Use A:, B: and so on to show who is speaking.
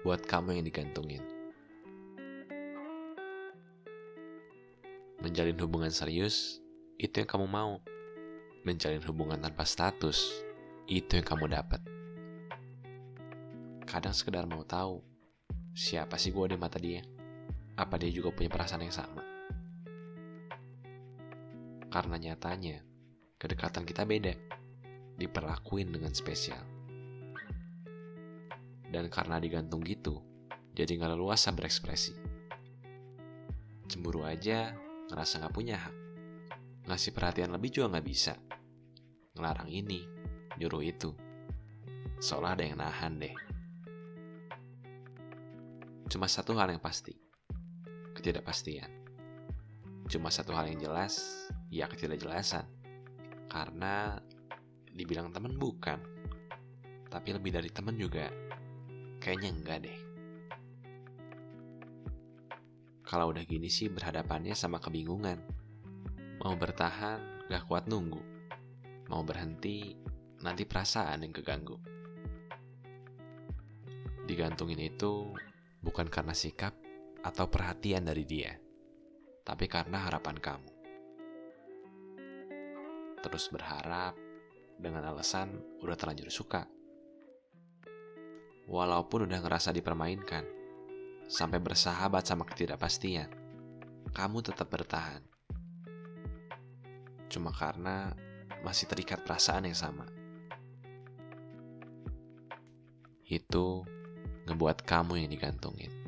A: buat kamu yang digantungin. Menjalin hubungan serius, itu yang kamu mau. Menjalin hubungan tanpa status, itu yang kamu dapat. Kadang sekedar mau tahu, siapa sih gue di mata dia? Apa dia juga punya perasaan yang sama? Karena nyatanya, kedekatan kita beda. Diperlakuin dengan spesial. Dan karena digantung gitu, jadi nggak leluasa berekspresi. Cemburu aja, ngerasa nggak punya hak. Ngasih perhatian lebih juga nggak bisa. Ngelarang ini, nyuruh itu. Seolah ada yang nahan deh. Cuma satu hal yang pasti, ketidakpastian. Cuma satu hal yang jelas, ya ketidakjelasan. Karena dibilang temen bukan, tapi lebih dari temen juga kayaknya enggak deh. Kalau udah gini sih berhadapannya sama kebingungan. Mau bertahan, gak kuat nunggu. Mau berhenti, nanti perasaan yang keganggu. Digantungin itu bukan karena sikap atau perhatian dari dia, tapi karena harapan kamu. Terus berharap dengan alasan udah terlanjur suka. Walaupun udah ngerasa dipermainkan, sampai bersahabat sama ketidakpastian, kamu tetap bertahan. Cuma karena masih terikat perasaan yang sama. Itu ngebuat kamu yang digantungin.